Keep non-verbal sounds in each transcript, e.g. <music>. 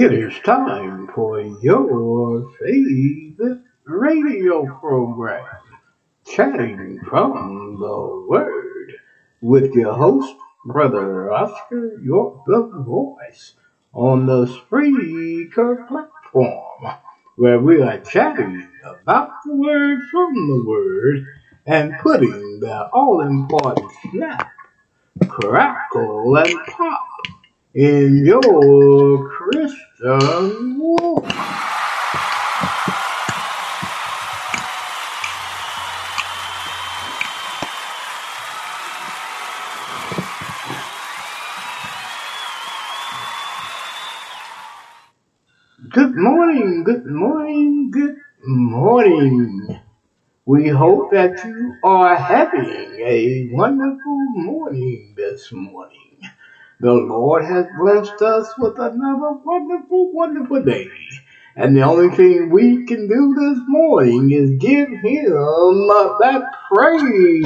It is time for your favorite radio program, Chatting from the Word, with your host, Brother Oscar York the Voice, on the Spreaker platform, where we are chatting about the Word from the Word and putting the all important snap, crackle, and pop in your Christian walk. Good morning, good morning, good morning. We hope that you are having a wonderful morning this morning. The Lord has blessed us with another wonderful, wonderful day. And the only thing we can do this morning is give him that praise.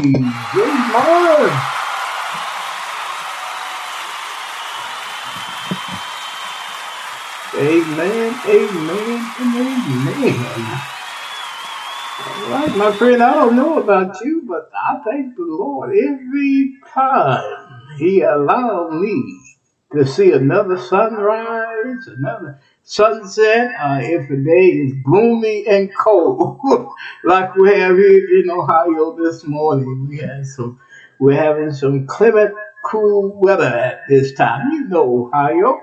Amen. Amen, amen, amen. All right, my friend, I don't know about you, but I thank the Lord every time he allowed me to see another sunrise, another sunset, uh, if the day is gloomy and cold, <laughs> like we have here in Ohio this morning. We had some, we're having some clement, cool weather at this time. You know Ohio,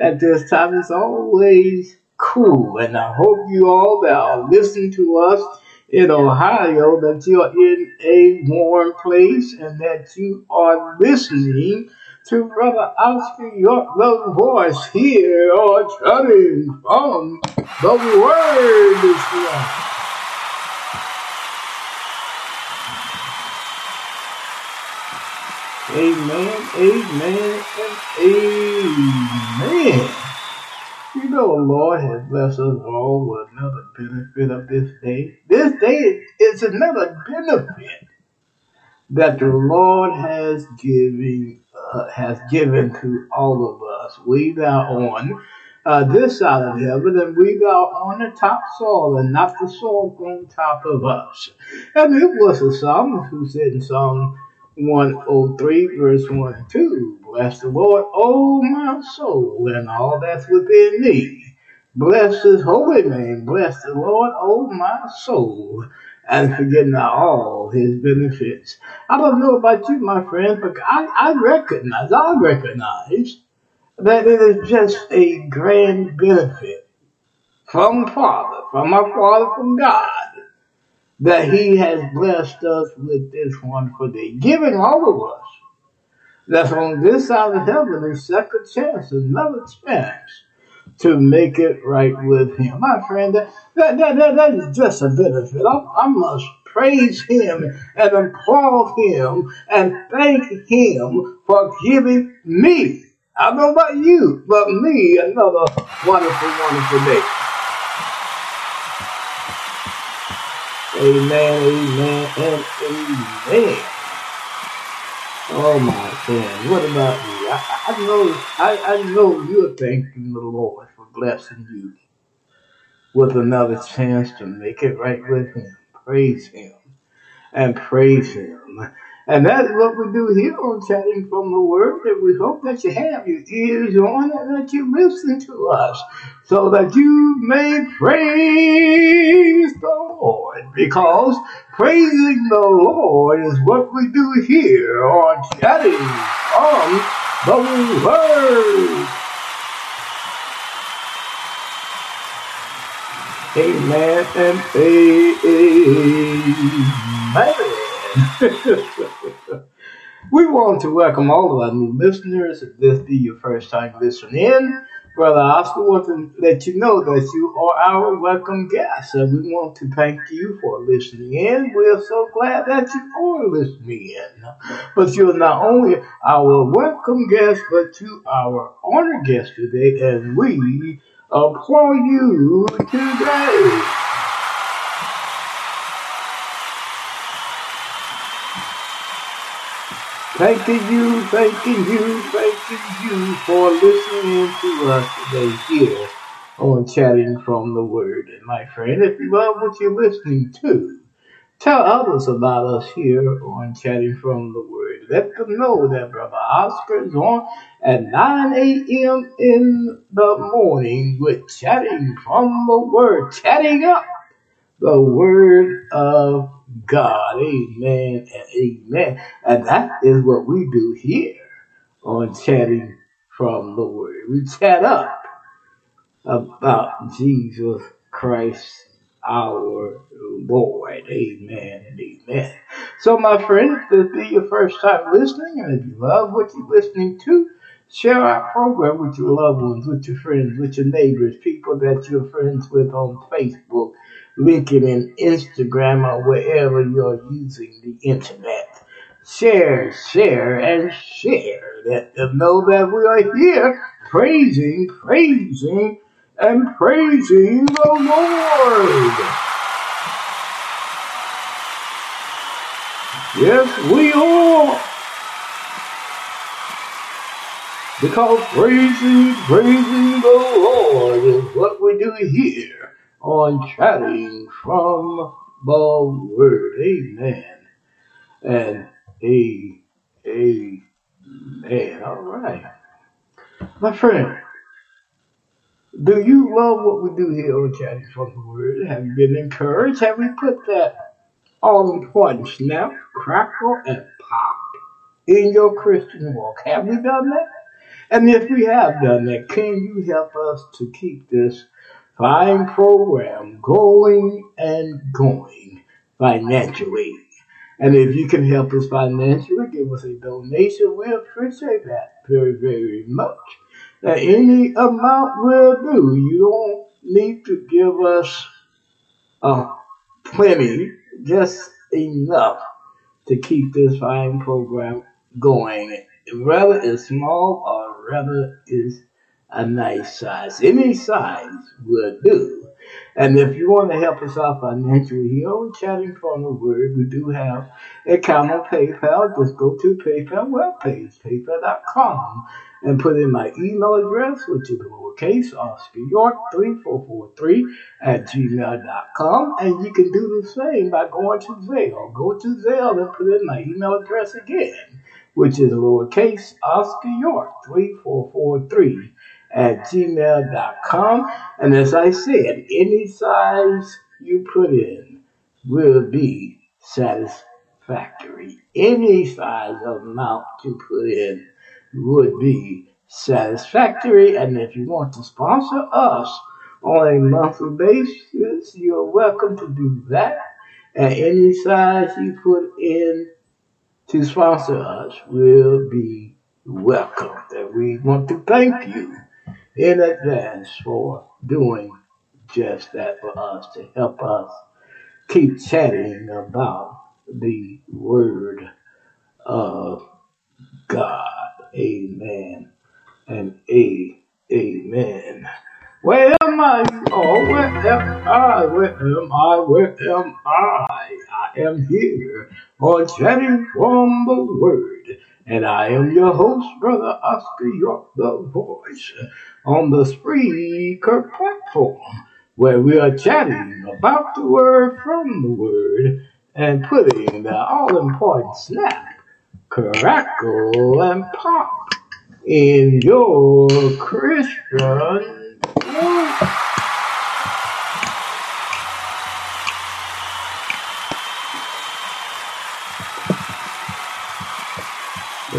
at this time it's always cool, and I hope you all that are listening to us in Ohio that you're in a warm place and that you are listening to Brother Oscar York, the voice here or chatting from the Word this morning. Amen, amen, and amen. You know, the Lord has blessed us all with another benefit of this day. This day is another benefit that the Lord has given uh, has given to all of us. We that on uh, this side of heaven, and we that on the top soil, and not the soil on top of us. And it was a psalmist who said in Psalm 103, verse 1 and 2. Bless the Lord, O my soul, and all that's within me. Bless his holy name. Bless the Lord, O my soul, and forget not all his benefits. I don't know about you, my friend, but I, I recognize, I recognize that it is just a grand benefit from Father, from our Father, from God, that he has blessed us with this wonderful day, giving all of us that's on this side of heaven a second chance, another chance to make it right with him. My friend, that, that, that, that, is just a benefit. I, I must praise him and applaud him and thank him for giving me, I don't know about you, but me another wonderful, wonderful day. Amen, amen, and amen. Oh my God, what about you? I, I know I, I know you're thanking the Lord for blessing you with another chance to make it right with him. Praise him and praise him. And that's what we do here on Chatting from the Word. And we hope that you have your ears on and that you listen to us so that you may praise the Lord. Because praising the Lord is what we do here on Chatting from the Word. Amen and amen. <laughs> we want to welcome all of our new listeners. If this be your first time listening in, Brother Oscar wants to let you know that you are our welcome guest. And we want to thank you for listening in. We're so glad that you are listening in. But you're not only our welcome guest, but you are our honored guest today, and we applaud you today. Thanking you, thanking you, thanking you for listening to us today here on Chatting from the Word. And my friend, if you love what you're listening to, tell others about us here on Chatting from the Word. Let them know that Brother Oscar is on at 9 a.m. in the morning with Chatting from the Word, chatting up the Word of God. Amen and amen. And that is what we do here on Chatting from the Word. We chat up about Jesus Christ our Lord. Amen and amen. So, my friend, if this be your first time listening, and if you love what you're listening to, share our program with your loved ones, with your friends, with your neighbors, people that you're friends with on Facebook, LinkedIn, Instagram, or wherever you're using the internet. Share, share, and share. Let them know that we are here praising, praising, and praising the Lord. Yes, we are. Because praising, praising the Lord is what we do here on Chatting from the Word. Amen. And a, amen. All right. My friend, do you love what we do here on Chatting from the Word? Have you been encouraged? Have we put that all important snap, crackle, and pop in your Christian walk? Have we done that? And if we have done that, can you help us to keep this fine program going and going financially? And if you can help us financially, give us a donation. We appreciate that very, very much. Now, any amount will do. You don't need to give us uh, plenty, just enough to keep this fine program going. Whether it's small or rather is a nice size. Any size will do. And if you want to help us out financially here on Chatting from the Word, we do have a account on PayPal. Just go to PayPal webpage, paypal.com, and put in my email address, which is lowercase Oscar York 3443 at gmail.com. And you can do the same by going to Zelle. Go to Zelle and put in my email address again, which is lowercase Oscar York 3443 at gmail.com. And as I said, any size you put in will be satisfactory. Any size of amount you put in would be satisfactory. And if you want to sponsor us on a monthly basis, you're welcome to do that. And any size you put in to sponsor us will be welcome. And we want to thank you in advance for doing just that for us to help us keep chatting about the Word of God. Amen and a amen. Where am I? Oh, where am I? Where am I? Where am I? I am here on Chatting from the Word. And I am your host, Brother Oscar York, the voice, on the Spreaker platform, where we are chatting about the Word from the Word and putting the all important snap, crackle, and pop in your Christian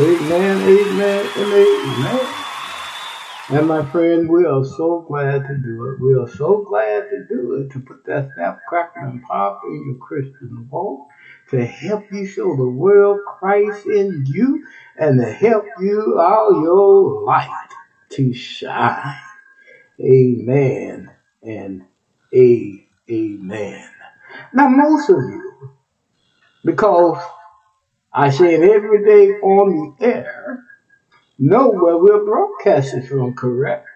Amen, amen, and amen. And my friend, we are so glad to do it. We are so glad to do it to put that snap, crackle, and pop in your Christian walk to help you show the world Christ in you and to help you all your life to shine. Amen and a amen. Now, most of you, because I say it every day on the air, know where we're broadcasting from, correct?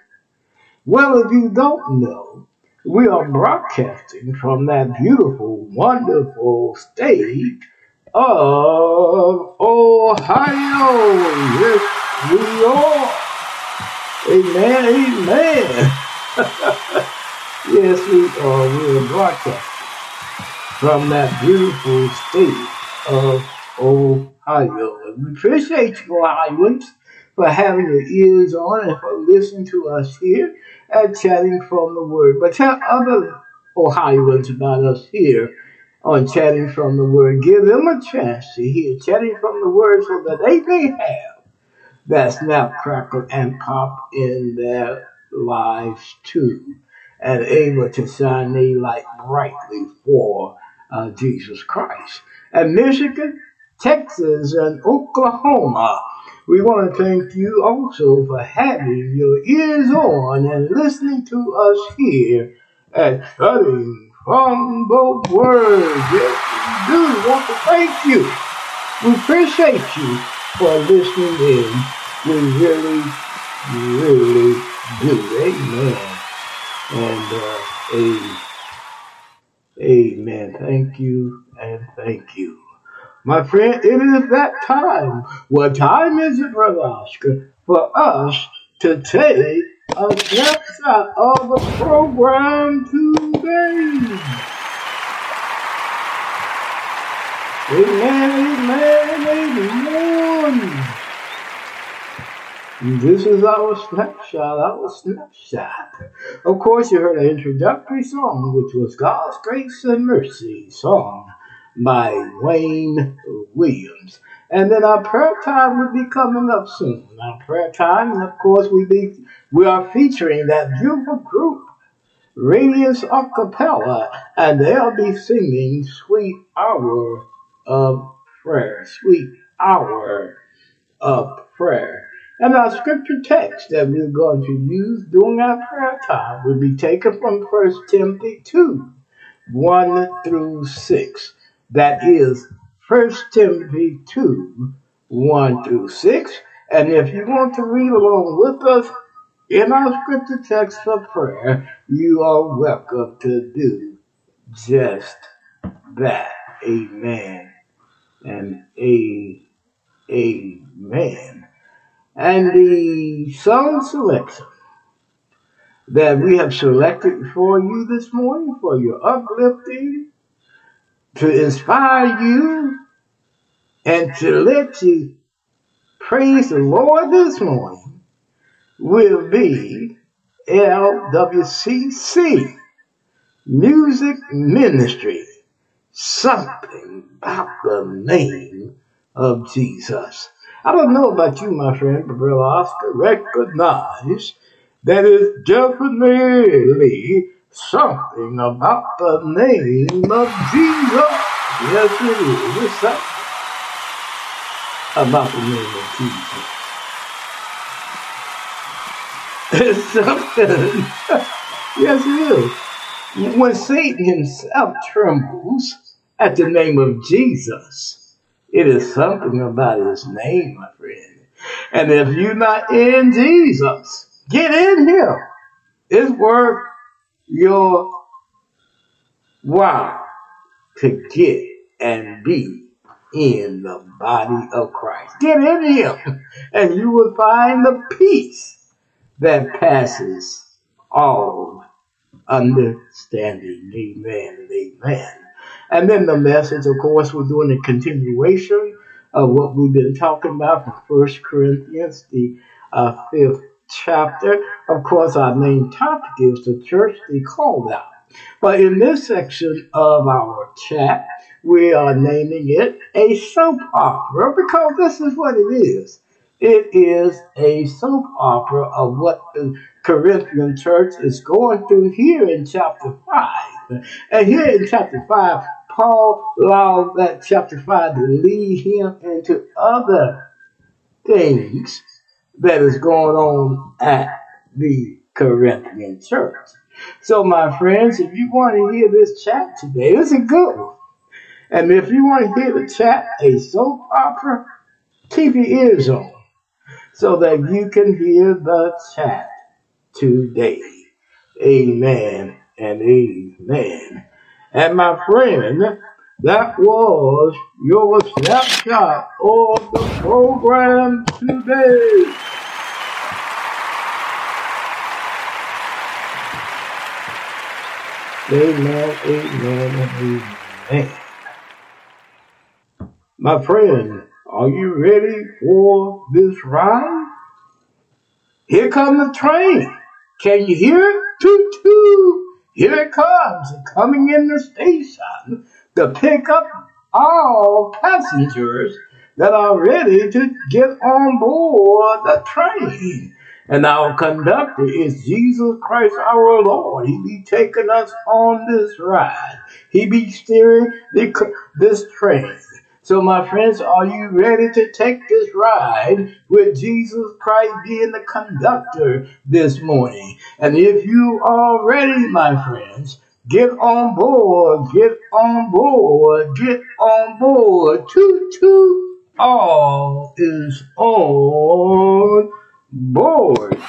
Well, if you don't know, we are broadcasting from that beautiful, wonderful state of Ohio. Yes, we are. Amen, amen. <laughs> yes, we are. We're broadcasting from that beautiful state of Ohio. And we appreciate you, Ohioans, for having your ears on and for listening to us here at Chatting from the Word. But tell other Ohioans about us here on Chatting from the Word. Give them a chance to hear Chatting from the Word so that they may have that snap, crackle, and pop in their lives too, and able to shine a light brightly for uh, Jesus Christ. And Michigan, Texas, and Oklahoma. We want to thank you also for having your ears on and listening to us here at Studying from the Word. Yes, we do want to thank you. We appreciate you for listening in. We really, really do. Amen. And uh, amen. Thank you and thank you. My friend, it is that time. What time is it, Brother Oscar, for us to take a snapshot of the program today? Amen, amen, amen. This is our snapshot, our snapshot. Of course, you heard an introductory song, which was God's Grace and Mercy song by Wayne Williams. And then our prayer time will be coming up soon. Our prayer time, and of course, we be we are featuring that beautiful group, Radiance Acapella, and they'll be singing Sweet Hour of Prayer. Sweet Hour of Prayer. And our scripture text that we're going to use during our prayer time will be taken from 1 Timothy 2 1 through 6. That is 1 Timothy 2 1 through 6. And if you want to read along with us in our scripture text for prayer, you are welcome to do just that. Amen and a amen. And the song selection that we have selected for you this morning for your uplifting, to inspire you, and to let you praise the Lord this morning will be LWCC Music Ministry. Something about the name of Jesus. I don't know about you, my friend, but Brother Oscar, recognize that is definitely something about the name of Jesus. Yes, it is. It's something about the name of Jesus. It's something. yes, it is. When Satan himself trembles at the name of Jesus, it is something about his name, my friend. And if you're not in Jesus, get in him. It's worth your while to get and be in the body of Christ. Get in him, <laughs> and you will find the peace that passes all understanding. Amen amen. And then the message, of course, we're doing a continuation of what we've been talking about from First Corinthians, the uh, fifth chapter. Of course, our main topic is the church they called out. But in this section of our chat, we are naming it a soap opera because this is what it is. It is a soap opera of what the Corinthian church is going through here in chapter 5. And here in chapter 5, Paul allowed that chapter 5 to lead him into other things that is going on at the Corinthian church. So, my friends, if you want to hear this chat today, this is good one. And if you want to hear the chat, a soap opera, keep your ears on so that you can hear the chat today. Amen and amen. And my friend, That was your snapshot of the program today. Amen, amen, amen. My friend, are you ready for this ride? Here comes the train. Can you hear it? Toot toot. Here it comes, coming in the station to pick up all passengers that are ready to get on board the train. And our conductor is Jesus Christ our Lord. He be taking us on this ride. He be steering the, this train. So, my friends, are you ready to take this ride with Jesus Christ being the conductor this morning? And if you are ready, my friends, get on board, get on board, get on board. Toot toot, all is on board.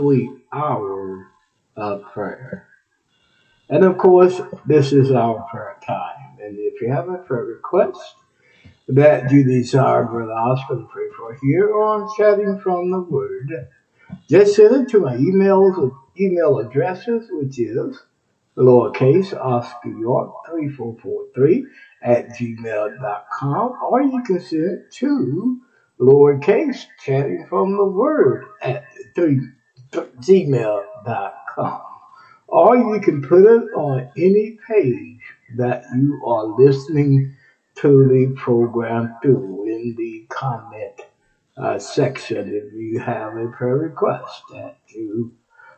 Sweet Hour of Prayer. And of course, this is our prayer time. And if you have a prayer request that you desire Brother Oscar to pray for here on Chatting from the Word, just send it to my emails email addresses, which is lowercase Oscar York 3443 at gmail.com, or you can send it to lowercase chatting from the word at three, gmail.com. Or you can put it on any page that you are listening to the program through in the comment uh, section if you have a prayer request that you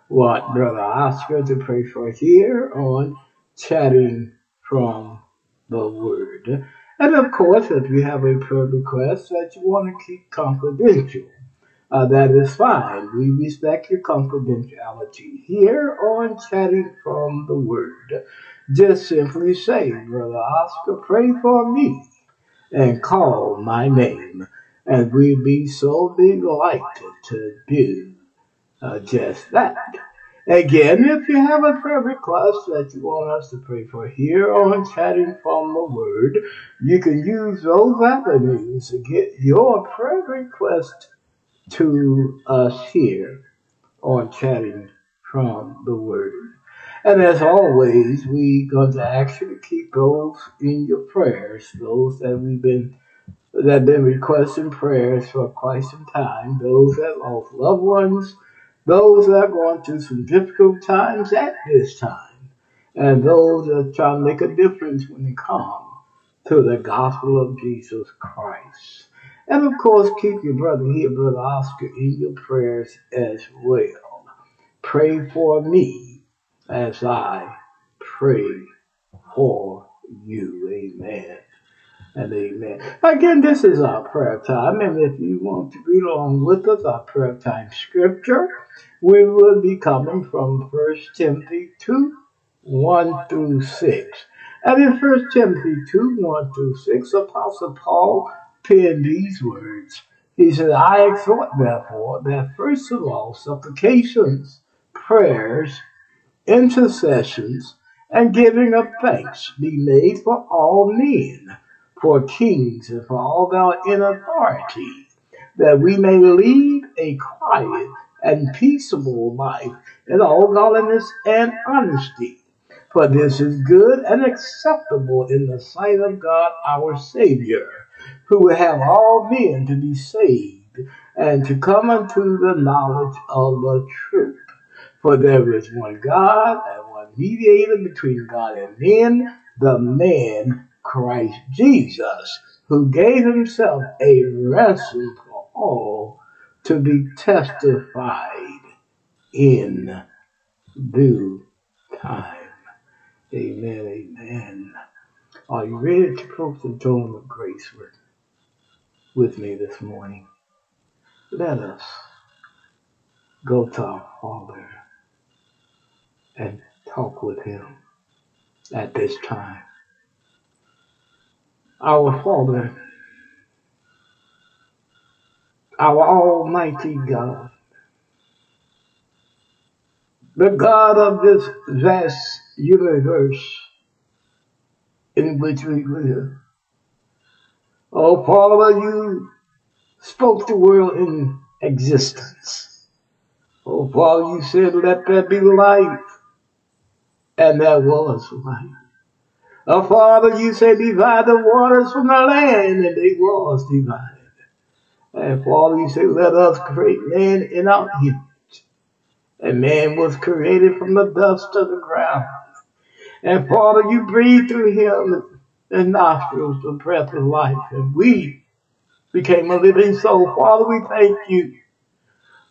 want Brother Oscar to pray for here on Chatting from the Word. And of course, if you have a prayer request that you want to keep confidential, uh, that is fine. We respect your confidentiality here on Chatting from the Word. Just simply say, Brother Oscar, pray for me and call my name. And we'd be so delighted to do uh, just that. Again, if you have a prayer request that you want us to pray for here on Chatting from the Word, you can use those avenues to get your prayer request to us here on Chatting from the Word. And as always, we going to ask you to keep those in your prayers, those that we've been that have been requesting prayers for quite some time, those that lost loved ones, those that are going through some difficult times at this time, and those that are trying to make a difference when they come to the gospel of Jesus Christ. And of course, keep your brother here, Brother Oscar, in your prayers as well. Pray for me as I pray for you. Amen and amen. Again, this is our prayer time, and if you want to read along with us, our prayer time scripture, we will be coming from 1 Timothy 2 1 through 6. And in 1 Timothy 2 1 through 6, Apostle Paul penned these words. He said, I exhort, therefore, that first of all, supplications, prayers, intercessions, and giving of thanks be made for all men, for kings, and for all thou in authority, that we may lead a quiet and peaceable life in all godliness and honesty. For this is good and acceptable in the sight of God our Savior, who will have all men to be saved and to come unto the knowledge of the truth. For there is one God and one mediator between God and men, the man Christ Jesus, who gave himself a ransom for all to be testified in due time. Amen, amen. Are you ready to approach the throne of grace with, with me this morning? Let us go to our Father and talk with him at this time. Our Father, our Almighty God, the God of this vast universe in which we live. Oh, Father, you spoke the world in existence. Oh, Father, you said, let there be light, and there was light. Oh, Father, you said, divide the waters from the land, and they was divided. And Father, you said, let us create man in our image. And man was created from the dust of the ground. And Father, you breathed through him the nostrils the breath of life, and we became a living soul. Father, we thank you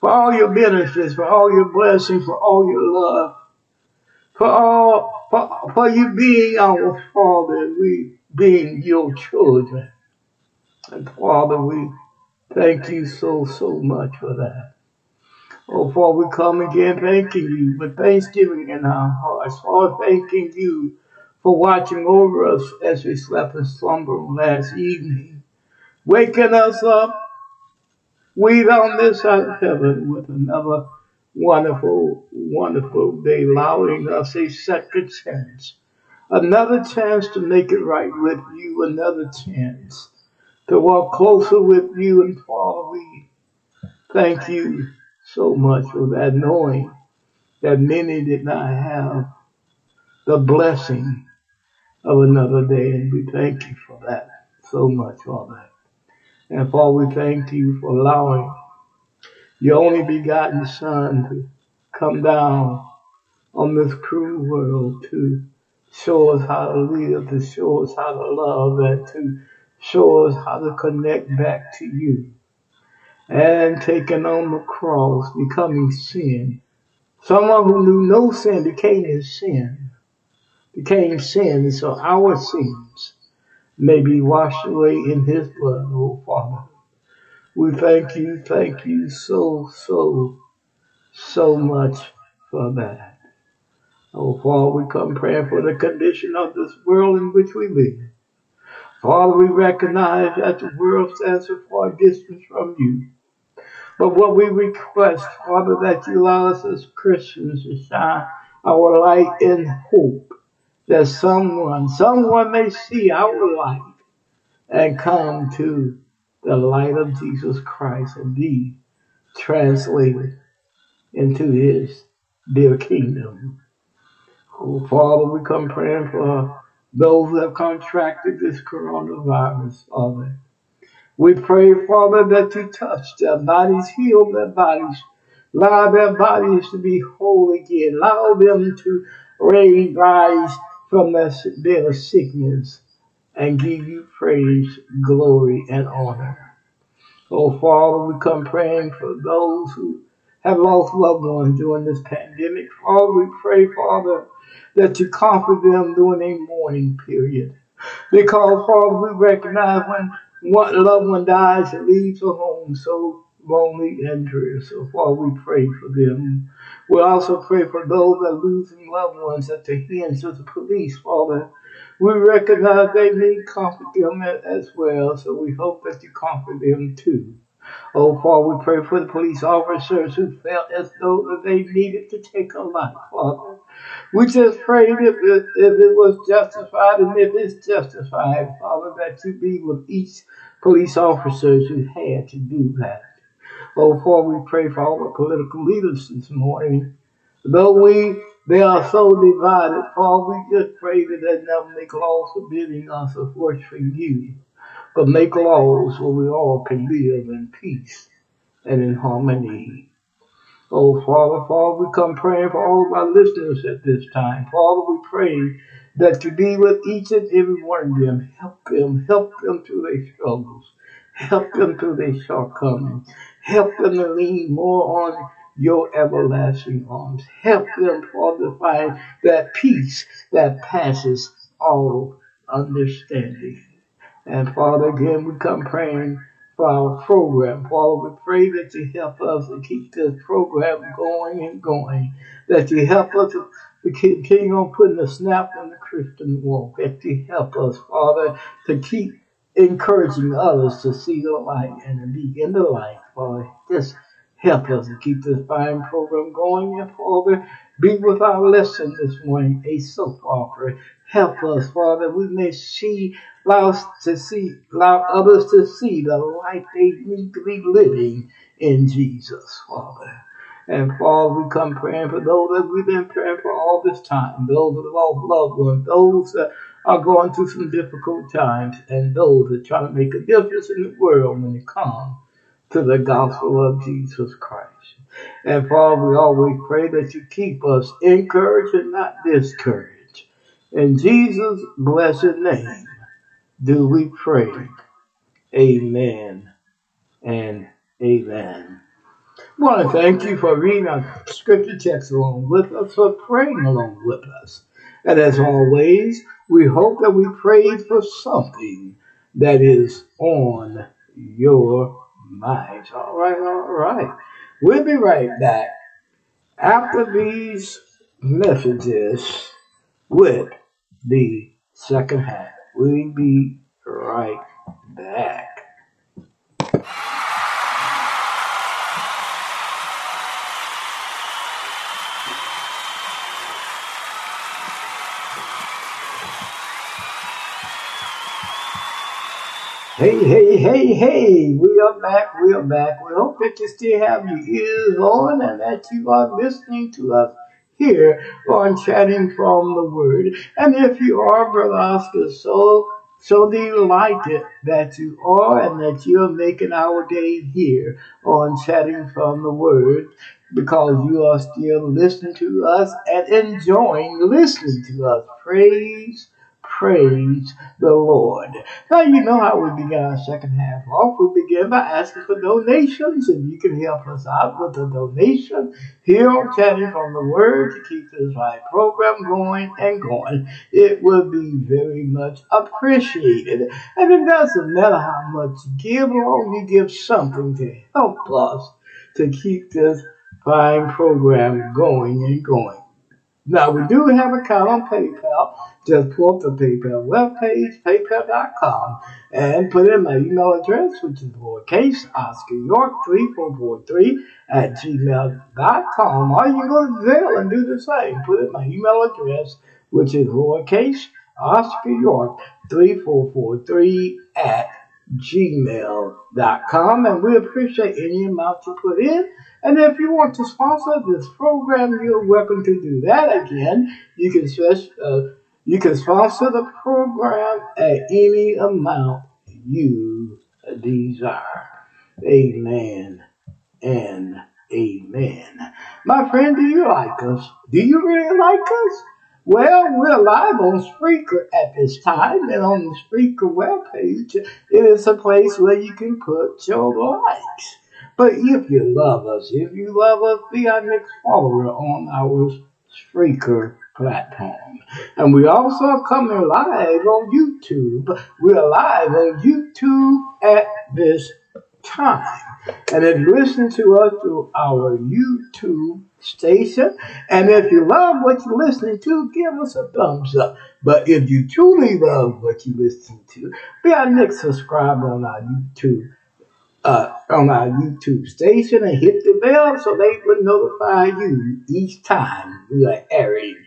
for all your benefits, for all your blessings, for all your love, for all, for, for you being our Father, we being your children. And Father, we thank you so, so much for that. Oh, Father, we come again thanking you with thanksgiving in our hearts. Father, thanking you for watching over us as we slept in slumber last evening, waking us up, we on this side of heaven with another wonderful, wonderful day, allowing us a second chance, another chance to make it right with you, another chance to walk closer with you. And Father, we thank you so much for that, knowing that many did not have the blessing of another day. And we thank you for that so much, Father. And Father, we thank you for allowing your only begotten Son to come down on this cruel world to show us how to live, to show us how to love, and to show us how to connect back to you. And taking on the cross, becoming sin. Someone who knew no sin became his sin, became sin, so our sins may be washed away in his blood, oh Father. We thank you, thank you so, so, so much for that. Oh, Father, we come praying for the condition of this world in which we live. Father, we recognize that the world stands a far distance from you. But what we request, Father, that you allow us as Christians to shine our light in hope that someone, someone may see our light and come to the light of Jesus Christ and be translated into his dear kingdom. Oh, Father, we come praying for those who have contracted this coronavirus, Father. We pray, Father, that you touch their bodies, heal their bodies, allow their bodies to be whole again, allow them to rise from their, sickness and give you praise, glory, and honor. Oh, Father, we come praying for those who have lost loved ones during this pandemic. Father, we pray, Father, that you comfort them during a mourning period. Because, Father, we recognize when one loved one dies and leaves a home so lonely and dreary. So, Father, we pray for them. We also pray for those that are losing loved ones at the hands of the police, Father. We recognize they need comfort them as well, so we hope that you comfort them too. Oh, Father, we pray for the police officers who felt as though they needed to take a life, Father. We just pray if it, if it was justified and if it's justified, Father, that you be with each police officer who had to do that. Oh, Father, we pray for all the political leaders this morning. Though we they are so divided, Father, we just pray that they never make laws forbidding us of worshiping you, but make laws where we all can live in peace and in harmony. Oh, Father, Father, we come praying for all of our listeners at this time. Father, we pray that you be with each and every one of them. Help them, help them through their struggles. Help them through their shortcomings. Help them to lean more on your everlasting arms. Help them, Father, to find that peace that passes all understanding. And Father, again, we come praying for our program. Father, we pray that you help us to keep this program going and going. That you help us to, to continue on putting a snap in the Christian walk. That you help us, Father, to keep encouraging others to see the light and to be in the light, Father. Just help us to keep this fine program going. And Father, be with our lesson this morning, a soap opera. Help us, Father, we may see, allow us to see, allow others to see the life they need to be living in Jesus, Father. And Father, we come praying for those that we've been praying for all this time, those that lost loved ones, those that are going through some difficult times, and those that try to make a difference in the world when they come to the gospel of Jesus Christ. And Father, we always pray that you keep us encouraged and not discouraged. In Jesus' blessed name do we pray. Amen and amen. I want to thank you for reading our scripture text along with us, for praying along with us. And as always, we hope that we prayed for something that is on your minds. All right, all right. We'll be right back after these messages with the second half. We'll be right back. Hey, hey, hey, hey, we are back, we are back. We hope that you still have your ears on and that you are listening to us here on Chatting from the Word. And if you are, Brother Oscar, so, so delighted that you are and that you're making our day here on Chatting from the Word because you are still listening to us and enjoying listening to us. Praise Praise the Lord. Now, you know how we begin our second half off. We begin by asking for donations. and you can help us out with a donation here on Chatting from the Word to keep this right program going and going, it would be very much appreciated. And it doesn't matter how much you give, long you give something to help us to keep this fine program going and going. Now, we uh-huh. do have an account on PayPal. Just pull up the PayPal webpage, paypal.com, and put in my email address, which is lowercase Oscar York 3443 at gmail.com. Or you can go to Zelle and do the same. Put in my email address, which is lowercase Oscar York 3443 at gmail.com. And we appreciate any amount you put in. And if you want to sponsor this program, you're welcome to do that. Again, you can uh, you can sponsor the program at any amount you desire. Amen and amen. My friend, do you like us? Do you really like us? Well, we're live on Spreaker at this time, and on the Spreaker webpage, it is a place where you can put your likes. But if you love us, if you love us, be our next follower on our Spreaker platform. And we also are coming live on YouTube. We're live on YouTube at this time. And if you listen to us through our YouTube station, and if you love what you're listening to, give us a thumbs up. But if you truly love what you listen to, be our next subscriber on our YouTube uh, on our YouTube station and hit the bell so they will notify you each time we are airing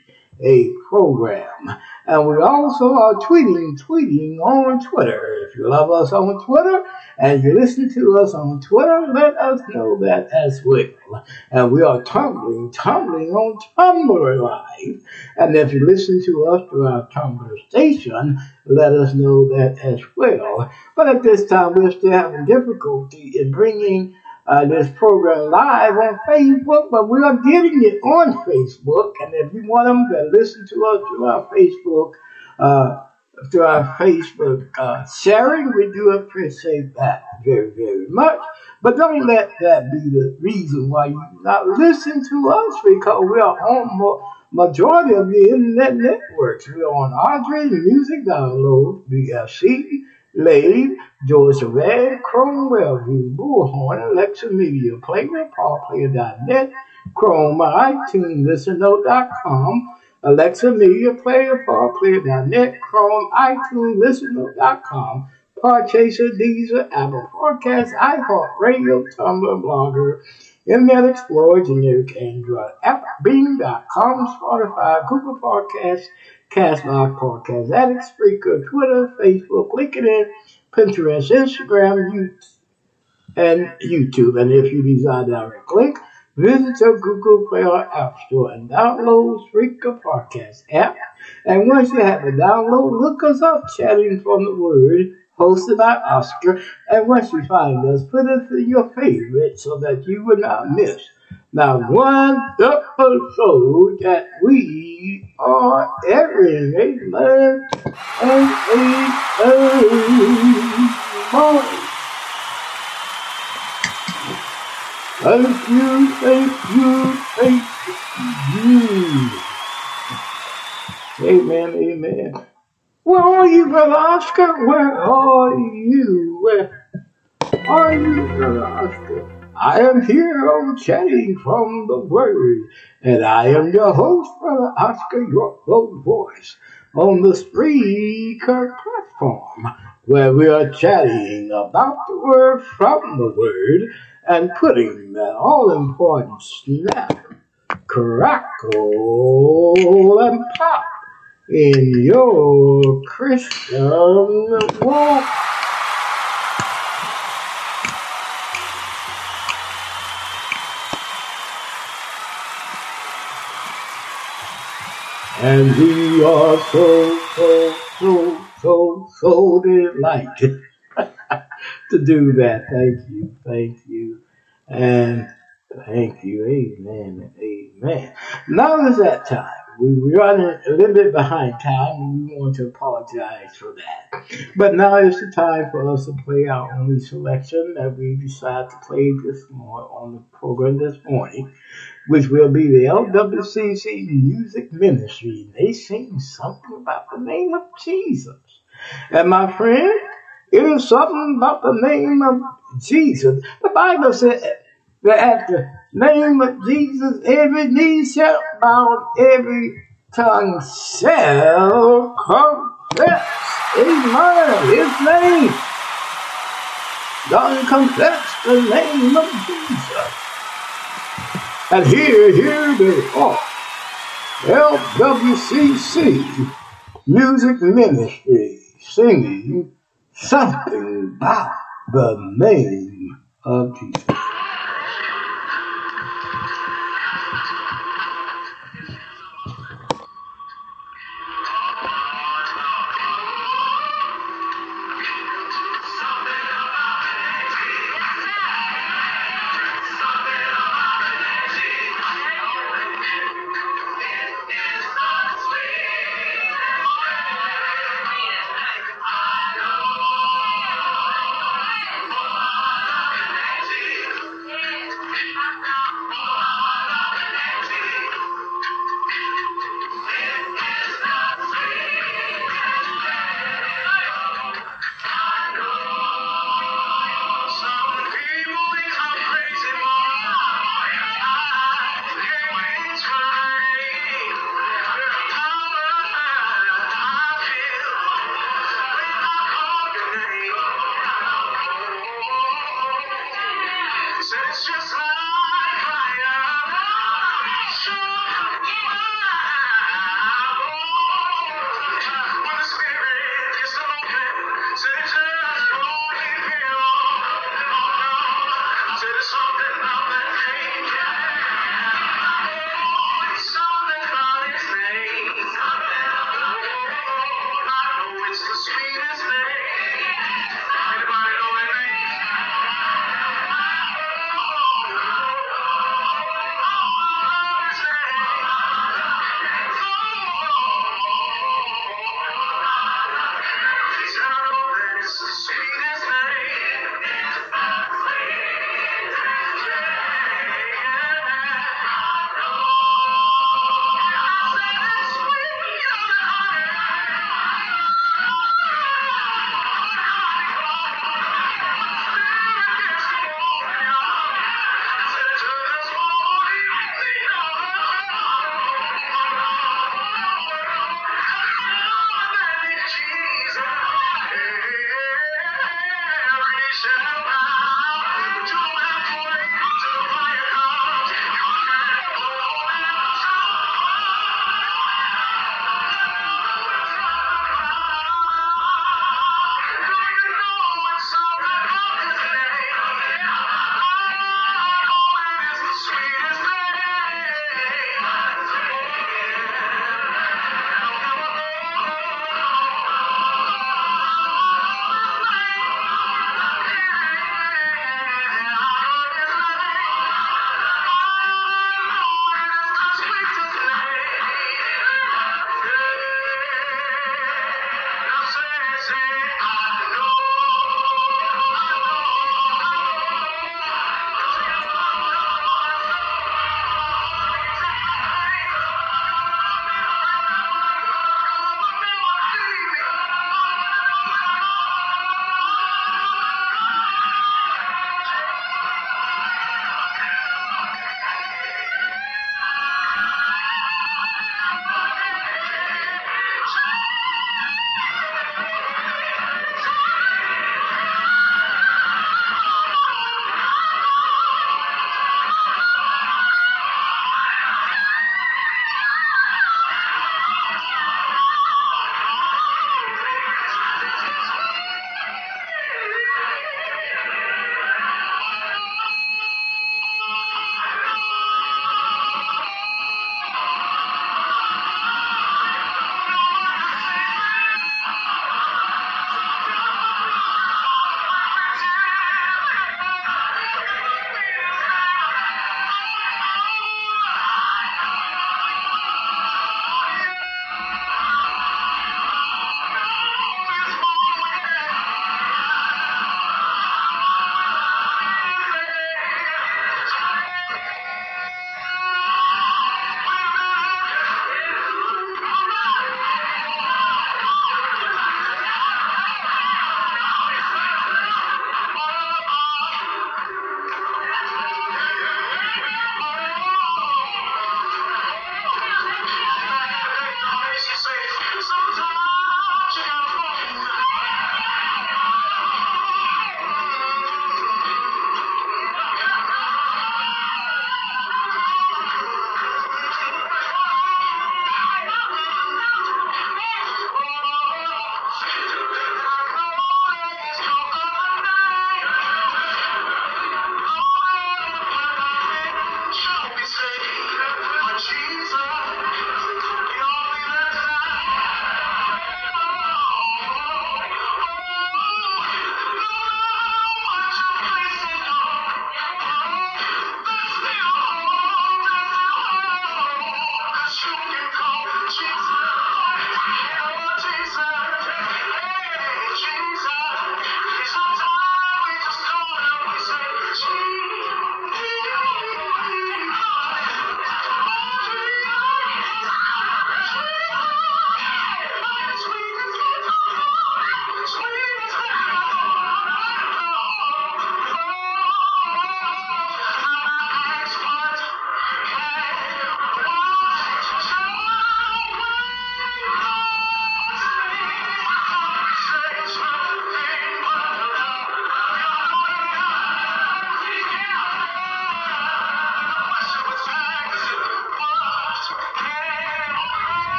a program. And we also are tweeting, tweeting on Twitter. If you love us on Twitter and you listen to us on Twitter, let us know that as well. And we are tumbling, tumbling on Tumblr Live. And if you listen to us through our Tumblr station, let us know that as well. But at this time, we're still having difficulty in bringing uh, this program live on Facebook, but we are getting it on Facebook. And if you want them to listen to us through our Facebook, uh, through our Facebook uh, sharing, we do appreciate that very, very much. But don't let that be the reason why you not listen to us because we are on more, majority of the internet networks. We are on Audrey Music Download, BFC, Lave, George Surveyor, Chrome Wellview, Bullhorn, Alexa Media Player, PodPlayer.net, Chrome, iTunes, ListenNote.com, Alexa Media Player, PodPlayer.net, Chrome, iTunes, ListenNote.com, Podchaser, Deezer, Apple Podcasts, iHeartRadio, Tumblr, Blogger, Internet Explorer, generic Android app, Bing.com, Spotify, Google Podcasts, Castbox Podcast Addict, Spreaker, Twitter, Facebook, LinkedIn, Pinterest, Instagram, and YouTube. And if you desire direct link, visit your Google Play or App Store and download Spreaker Podcast app. And once you have the download, look us up, Chatting from the Word, hosted by Oscar. And once you find us, put in your favorite so that you will not miss now, one episode that we are airing, amen, and amen. Thank you, thank you, thank you. Amen, amen. Where are you, Brother Oscar? Where are you? Where are you, Brother Oscar? I am here on chatting from the Word, and I am your host, Brother Oscar, your low voice, on the Spreaker platform, where we are chatting about the Word from the Word and putting that all important snap, crackle, and pop in your Christian walk. And we are so, so, so, so, so delighted <laughs> to do that. Thank you, thank you, and thank you. Amen, amen. Now is that time. We running a little bit behind time, and we want to apologize for that. But now is the time for us to play our only selection that we decided to play this morning on the program this morning which will be the LWCC Music Ministry. They sing something about the name of Jesus. And my friend, it is something about the name of Jesus. The Bible said that at the name of Jesus, every knee shall bow, every tongue shall confess. Amen. His name. God confess the name of Jesus. And here, here they are. LWCC Music Ministry singing something about the name of Jesus.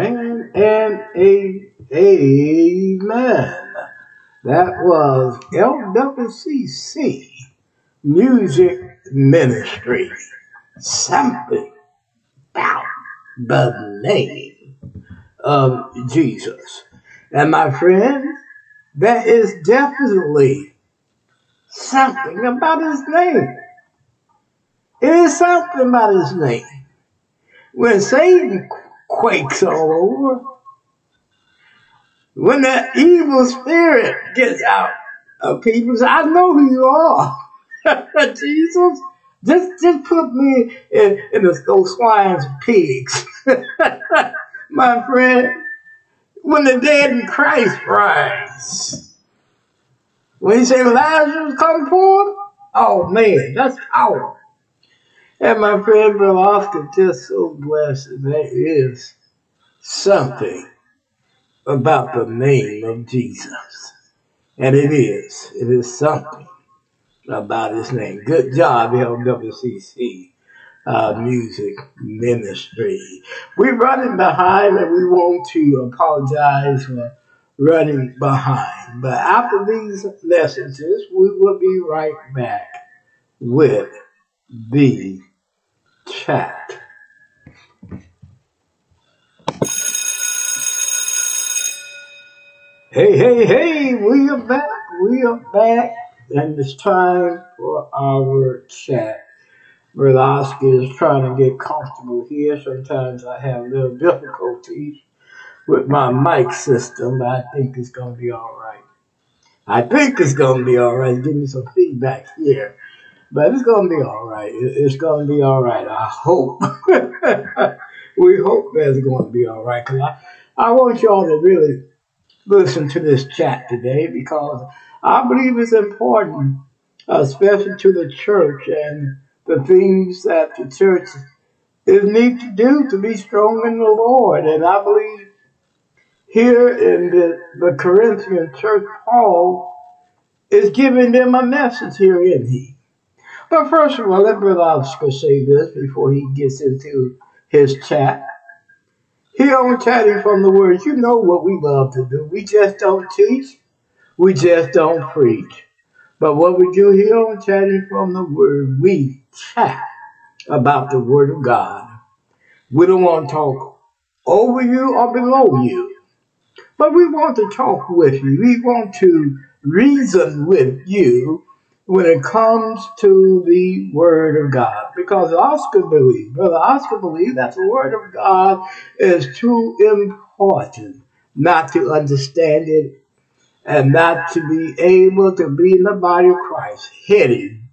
Amen and a amen. That was LWCC Music Ministry. Something about the name of Jesus. And my friend, that is definitely something about his name. It is something about his name. When Satan quakes all over, when that evil spirit gets out of people, I know who you are. <laughs> Jesus, just just put me in, in the, those swine's pigs. <laughs> My friend, when the dead in Christ rise, when he said Lazarus come forth, oh man, that's power. And my friend Brother Oscar just so blessed that there is something about the name of Jesus. And it is. It is something about his name. Good job, LWCC uh, Music Ministry. We're running behind and we want to apologize for running behind. But after these messages, we will be right back with the chat. Hey, hey, hey, we are back. We are back. And it's time for our chat. Brother Oscar is trying to get comfortable here. Sometimes I have little difficulties with my mic system, but I think it's going to be all right. I think it's going to be all right. Give me some feedback here. But it's going to be all right. It's going to be all right. I hope. <laughs> we hope that it's going to be all right. Because I, I want y'all to really listen to this chat today because I believe it's important, especially to the church and the things that the church is need to do to be strong in the Lord. And I believe here in the, the Corinthian church, Paul is giving them a message here, isn't he? But first of all, let Brother Oscar say this before he gets into his chat. Here on Chatting from the Word, you know what we love to do. We just don't teach, we just don't preach. But what we do here on Chatting from the Word, we chat about the Word of God. We don't want to talk over you or below you, but we want to talk with you. We want to reason with you when it comes to the Word of God. Because Oscar believes, Brother Oscar believes that the Word of God is too important not to understand it and not to be able to be in the body of Christ, heading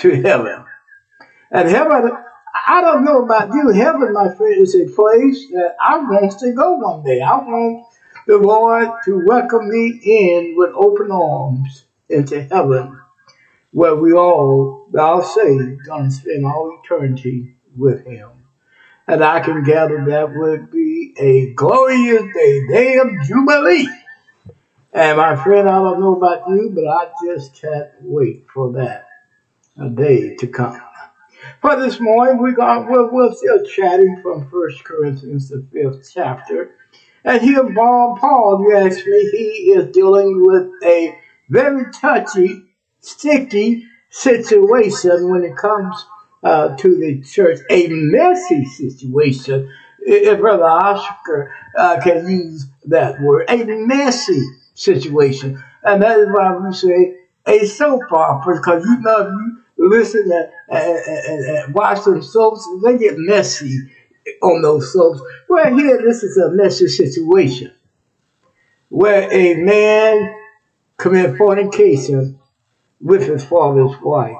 to heaven. And heaven, I don't know about you, heaven, my friend, is a place that I want to go one day. I want the Lord to welcome me in with open arms into heaven where we all, thou say, gonna spend all eternity with him. And I can gather that would be a glorious day, day of jubilee. And my friend, I don't know about you, but I just can't wait for that a day to come. For this morning, we got, we're, we're still chatting from First Corinthians, the fifth chapter. And here, Paul, Paul, you ask me, he is dealing with a very touchy, sticky situation when it comes uh, to the church, a messy situation. If Brother Oscar uh, can use that word, a messy situation. And that is why we say a soap opera, because you know, you listen and, and, and, watch some soaps, they get messy on those soaps. Well, here, this is a messy situation where a man committed fornication with his father's wife.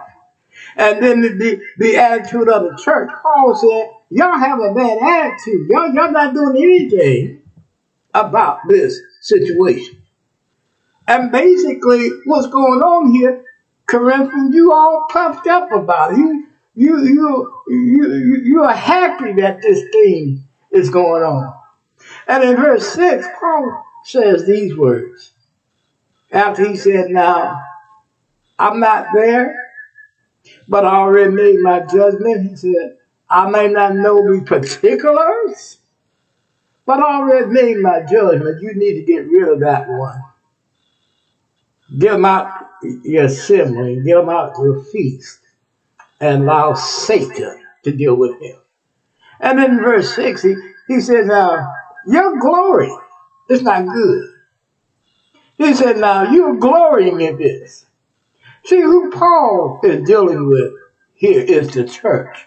And then the, the, the attitude of the church, Paul said, y'all have a bad attitude. Y'all, y'all not doing anything about this situation. And basically, what's going on here, Corinthians, you all puffed up about it. You, you, you, you, you, are happy that this thing is going on. And in verse 6, Paul says these words. After he said, Now, I'm not there, but I already made my judgment. He said, I may not know the particulars But I already made my judgment. You need to get rid of that one. Get them out your assembly, get them out your feast, and allow Satan to deal with him. And then in verse 6, he, he said, Now, your glory is not good. He said, Now, you're glorying in this. See, who Paul is dealing with here is the church.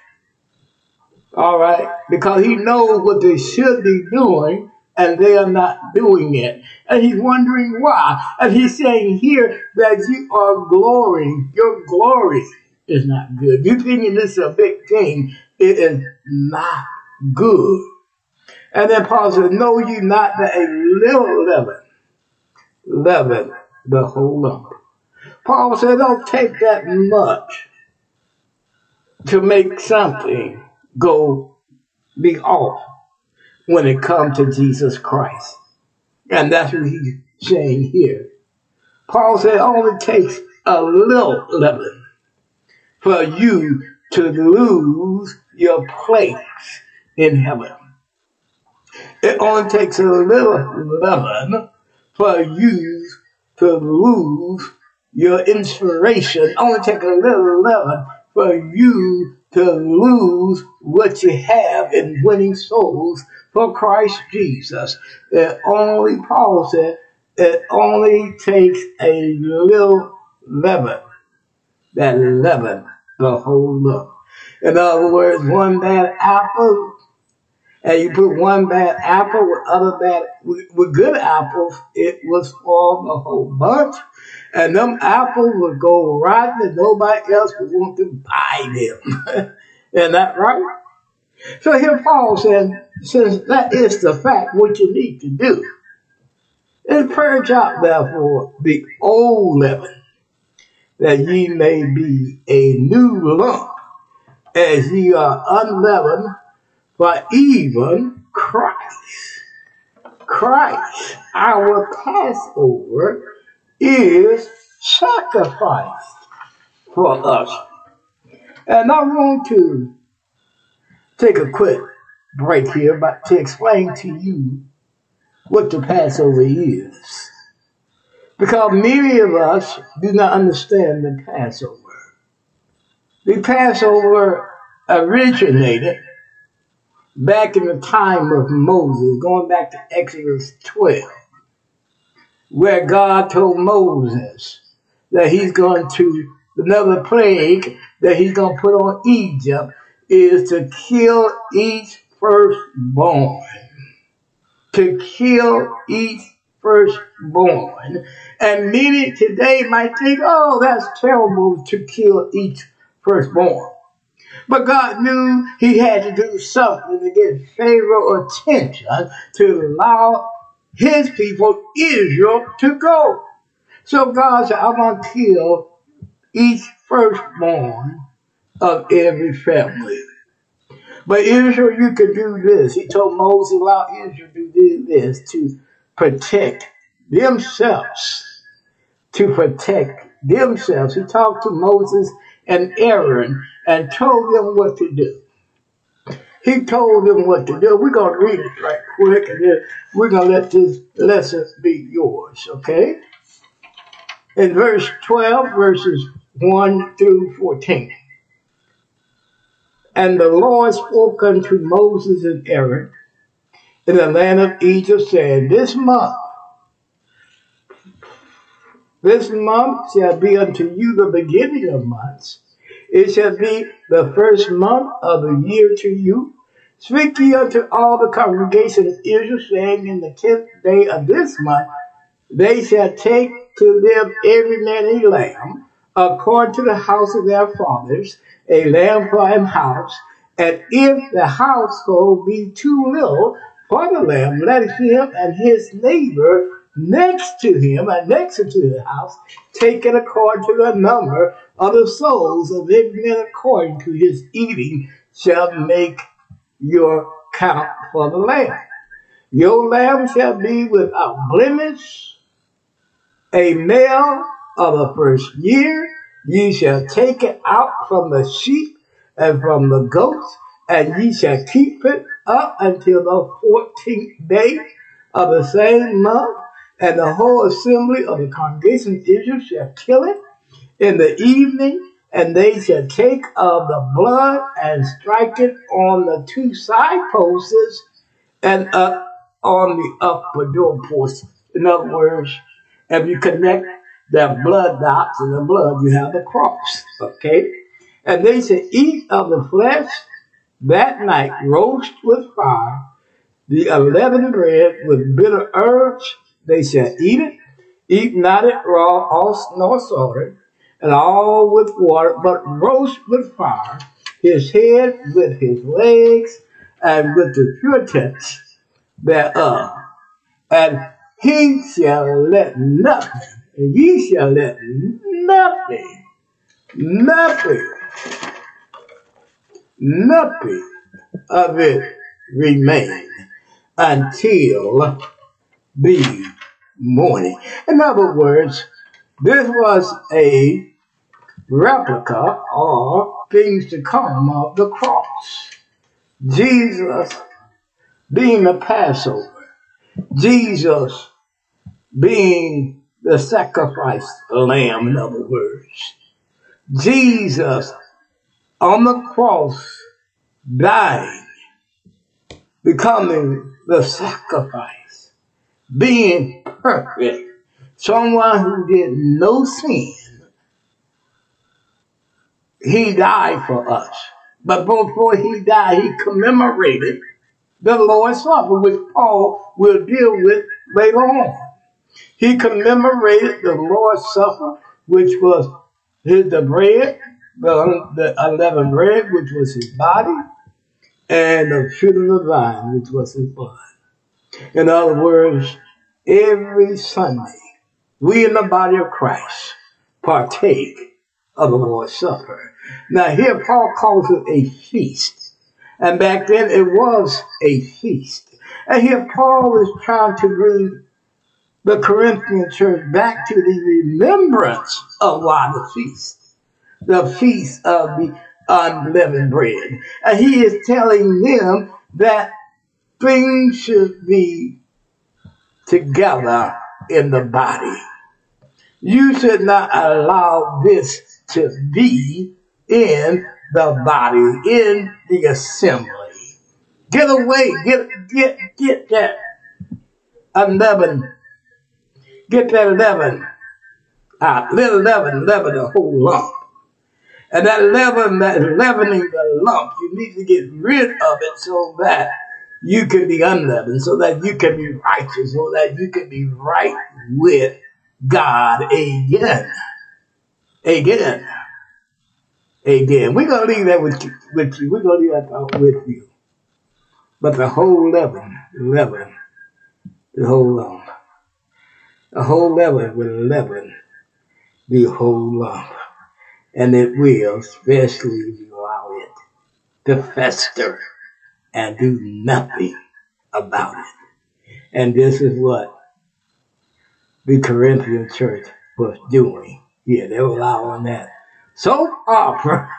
All right? Because he knows what they should be doing and they are not doing it. And he's wondering why. And he's saying here that you are glorying. Your glory is not good. You thinking this is a big thing. It is not good. And then Paul says, Know you not that a little leaven, leaven the whole lump. Paul said, Don't take that much to make something go be off when it comes to Jesus Christ. And that's what he's saying here. Paul said it only takes a little leaven for you to lose your place in heaven. It only takes a little leaven for you to lose your inspiration. Only take a little leaven for you to lose what you have in winning souls for Christ Jesus. It only, Paul said, it only takes a little leaven, that leaven, the whole lump. In other words, one bad apple, and you put one bad apple with other bad, with, good apples, it was for the whole bunch. And them apples would go rotten and nobody else would want to buy them. <laughs> Isn't that right? So here Paul says, since that is the fact, what you need to do is purge out therefore the old leaven, that ye may be a new lump, as ye are unleavened, for even Christ, Christ, our Passover, is sacrificed for us. And I want to take a quick break here but to explain to you what the Passover is. Because many of us do not understand the Passover. The Passover originated back in the time of Moses, going back to Exodus 12, where God told Moses that he's going to, another plague that he's going to put on Egypt is to kill each firstborn. To kill each firstborn. And many today might think, oh, that's terrible to kill each firstborn. But God knew he had to do something to get Pharaoh attention to allow his people, Israel, to go. So God said, I'm going to kill each firstborn of every family. But Israel, you can do this. He told Moses, allow Israel to do this to protect themselves. To protect themselves. He talked to Moses and Aaron and told them what to do. He told them what to do. We're going to read it right quick and then we're going to let this lesson be yours, okay? In verse 12, verses 1 through 14. And the Lord spoke unto Moses and Aaron in the land of Egypt, saying, This month, this month shall be unto you the beginning of months. It shall be the first month of the year to you. Speak ye unto all the congregation of Israel, saying, In the tenth day of this month, they shall take to them every man a lamb, according to the house of their fathers, a lamb for an house, and if the household be too little for the lamb, let him and his neighbor next to him and next to the house take it according to the number of the souls of every man according to his eating shall make your count for the lamb. Your lamb shall be without blemish, a male of the first year Ye shall take it out from the sheep and from the goats and ye shall keep it up until the fourteenth day of the same month, and the whole assembly of the congregation of Israel shall kill it in the evening, and they shall take of the blood and strike it on the two side posts and up on the upper doorpost. In other words, if you connect the blood dots in the blood, you have the cross. Okay? And they shall eat of the flesh that night, roast with fire, the unleavened bread with bitter herbs, they shall eat it, eat not it raw nor salted, and all with water, but roast with fire, his head with his legs, and with the purtenance thereof. And he shall let nothing, and ye shall let nothing, nothing, nothing of it remain until the morning. In other words, this was a replica or things to come of the cross. Jesus being the Passover, Jesus being the sacrifice lamb, in other words, Jesus on the cross dying, becoming the sacrifice, being perfect, someone who did no sin. He died for us. But before he died, he commemorated the Lord's Supper, which Paul will deal with later on. He commemorated the Lord's Supper, which was his, the bread, the, the unleavened bread, which was his body, and the fruit of the vine, which was his blood. In other words, every Sunday, we in the body of Christ partake of the Lord's Supper. Now here Paul calls it a feast. And back then it was a feast. And here Paul is trying to bring the Corinthian church back to the remembrance of why the feast. The feast of the unleavened bread. And he is telling them that things should be together in the body. You should not allow this to be in the body, in the assembly. Get away, get get get that unleavened, get that leaven out. Little leaven, leaven the whole lump. And that leaven that leavening the lump, you need to get rid of it so that you can be unleavened, so that you can be righteous, so that you can be right with God again. Again. Again. We're going to leave that with you. With you. We're to leave that with you. But the whole leaven, leaven, the whole lump. The whole leaven will leaven the whole lump and it will, especially if you allow it to fester and do nothing about it. And this is what the Corinthian church was doing. Yeah, they were loud on that soap uh, <laughs> opera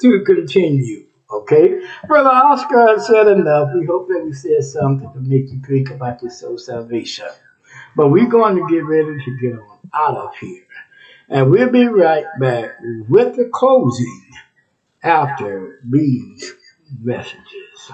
to continue. Okay? Brother Oscar has said enough. We hope that we said something to make you think about your soul salvation. But we're going to get ready to get on out of here. And we'll be right back with the closing after these messages.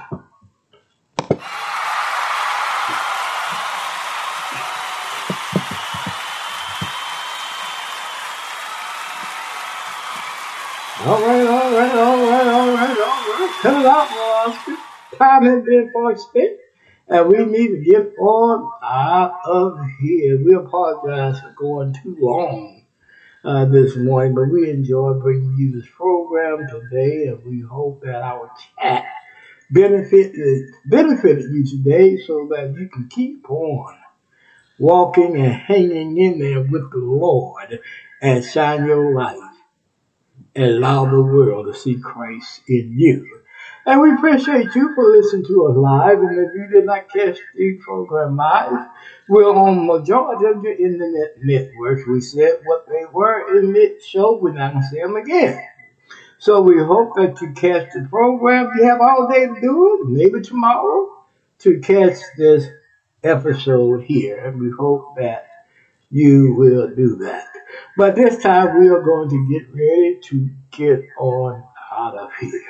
All right, all right, all right, all right, all right. Cut it out, Oscar. Time has been for spent, and we need to get on out of here. We apologize for going too long uh, this morning, but we enjoy bringing you this program today, and we hope that our chat benefited benefited you today, so that you can keep on walking and hanging in there with the Lord and shine your light and allow the world to see Christ in you. And we appreciate you for listening to us live. And if you did not catch the program live, we're on majority of your internet networks. We said what they were in mid show. We're not going to say them again. So we hope that you catch the program. You have all day to do it, maybe tomorrow, to catch this episode here. And we hope that you will do that. But this time we are going to get ready to get on out of here.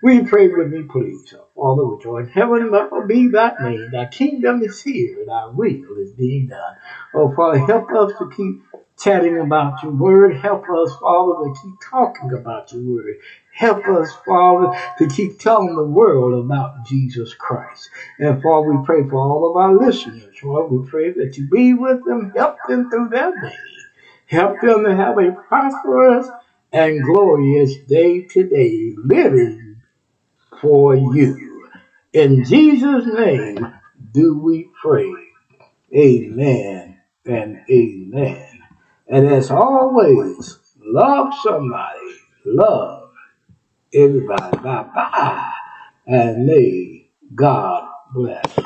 We pray with me, please. Father, which art in heaven, hallowed be thy name. Thy kingdom is here, thy will is being done. Oh, Father, help us to keep chatting about your word. Help us, Father, to keep talking about your word. Help us, Father, to keep telling the world about Jesus Christ. And Father, we pray for all of our listeners. Lord, we pray that you be with them, help them through their day. Help them to have a prosperous and glorious day today, living for you. In Jesus' name do we pray. Amen and amen. And as always, love somebody, love everybody. Bye bye. And may God bless.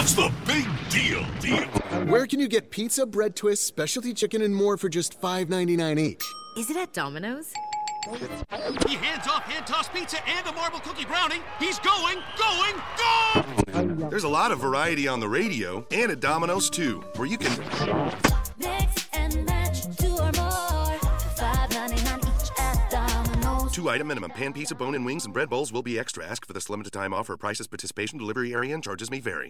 What's the big deal, deal? Where can you get pizza, bread twists, specialty chicken, and more for just five ninety nine each? Is it at Domino's? He hands off hand tossed pizza and a marble cookie brownie. He's going, going, go! There's a lot of variety on the radio and at Domino's too, where you can two Two item minimum. Pan pizza, bone and wings, and bread bowls will be extra. Ask for this limited time offer. Prices, participation, delivery area, and charges may vary.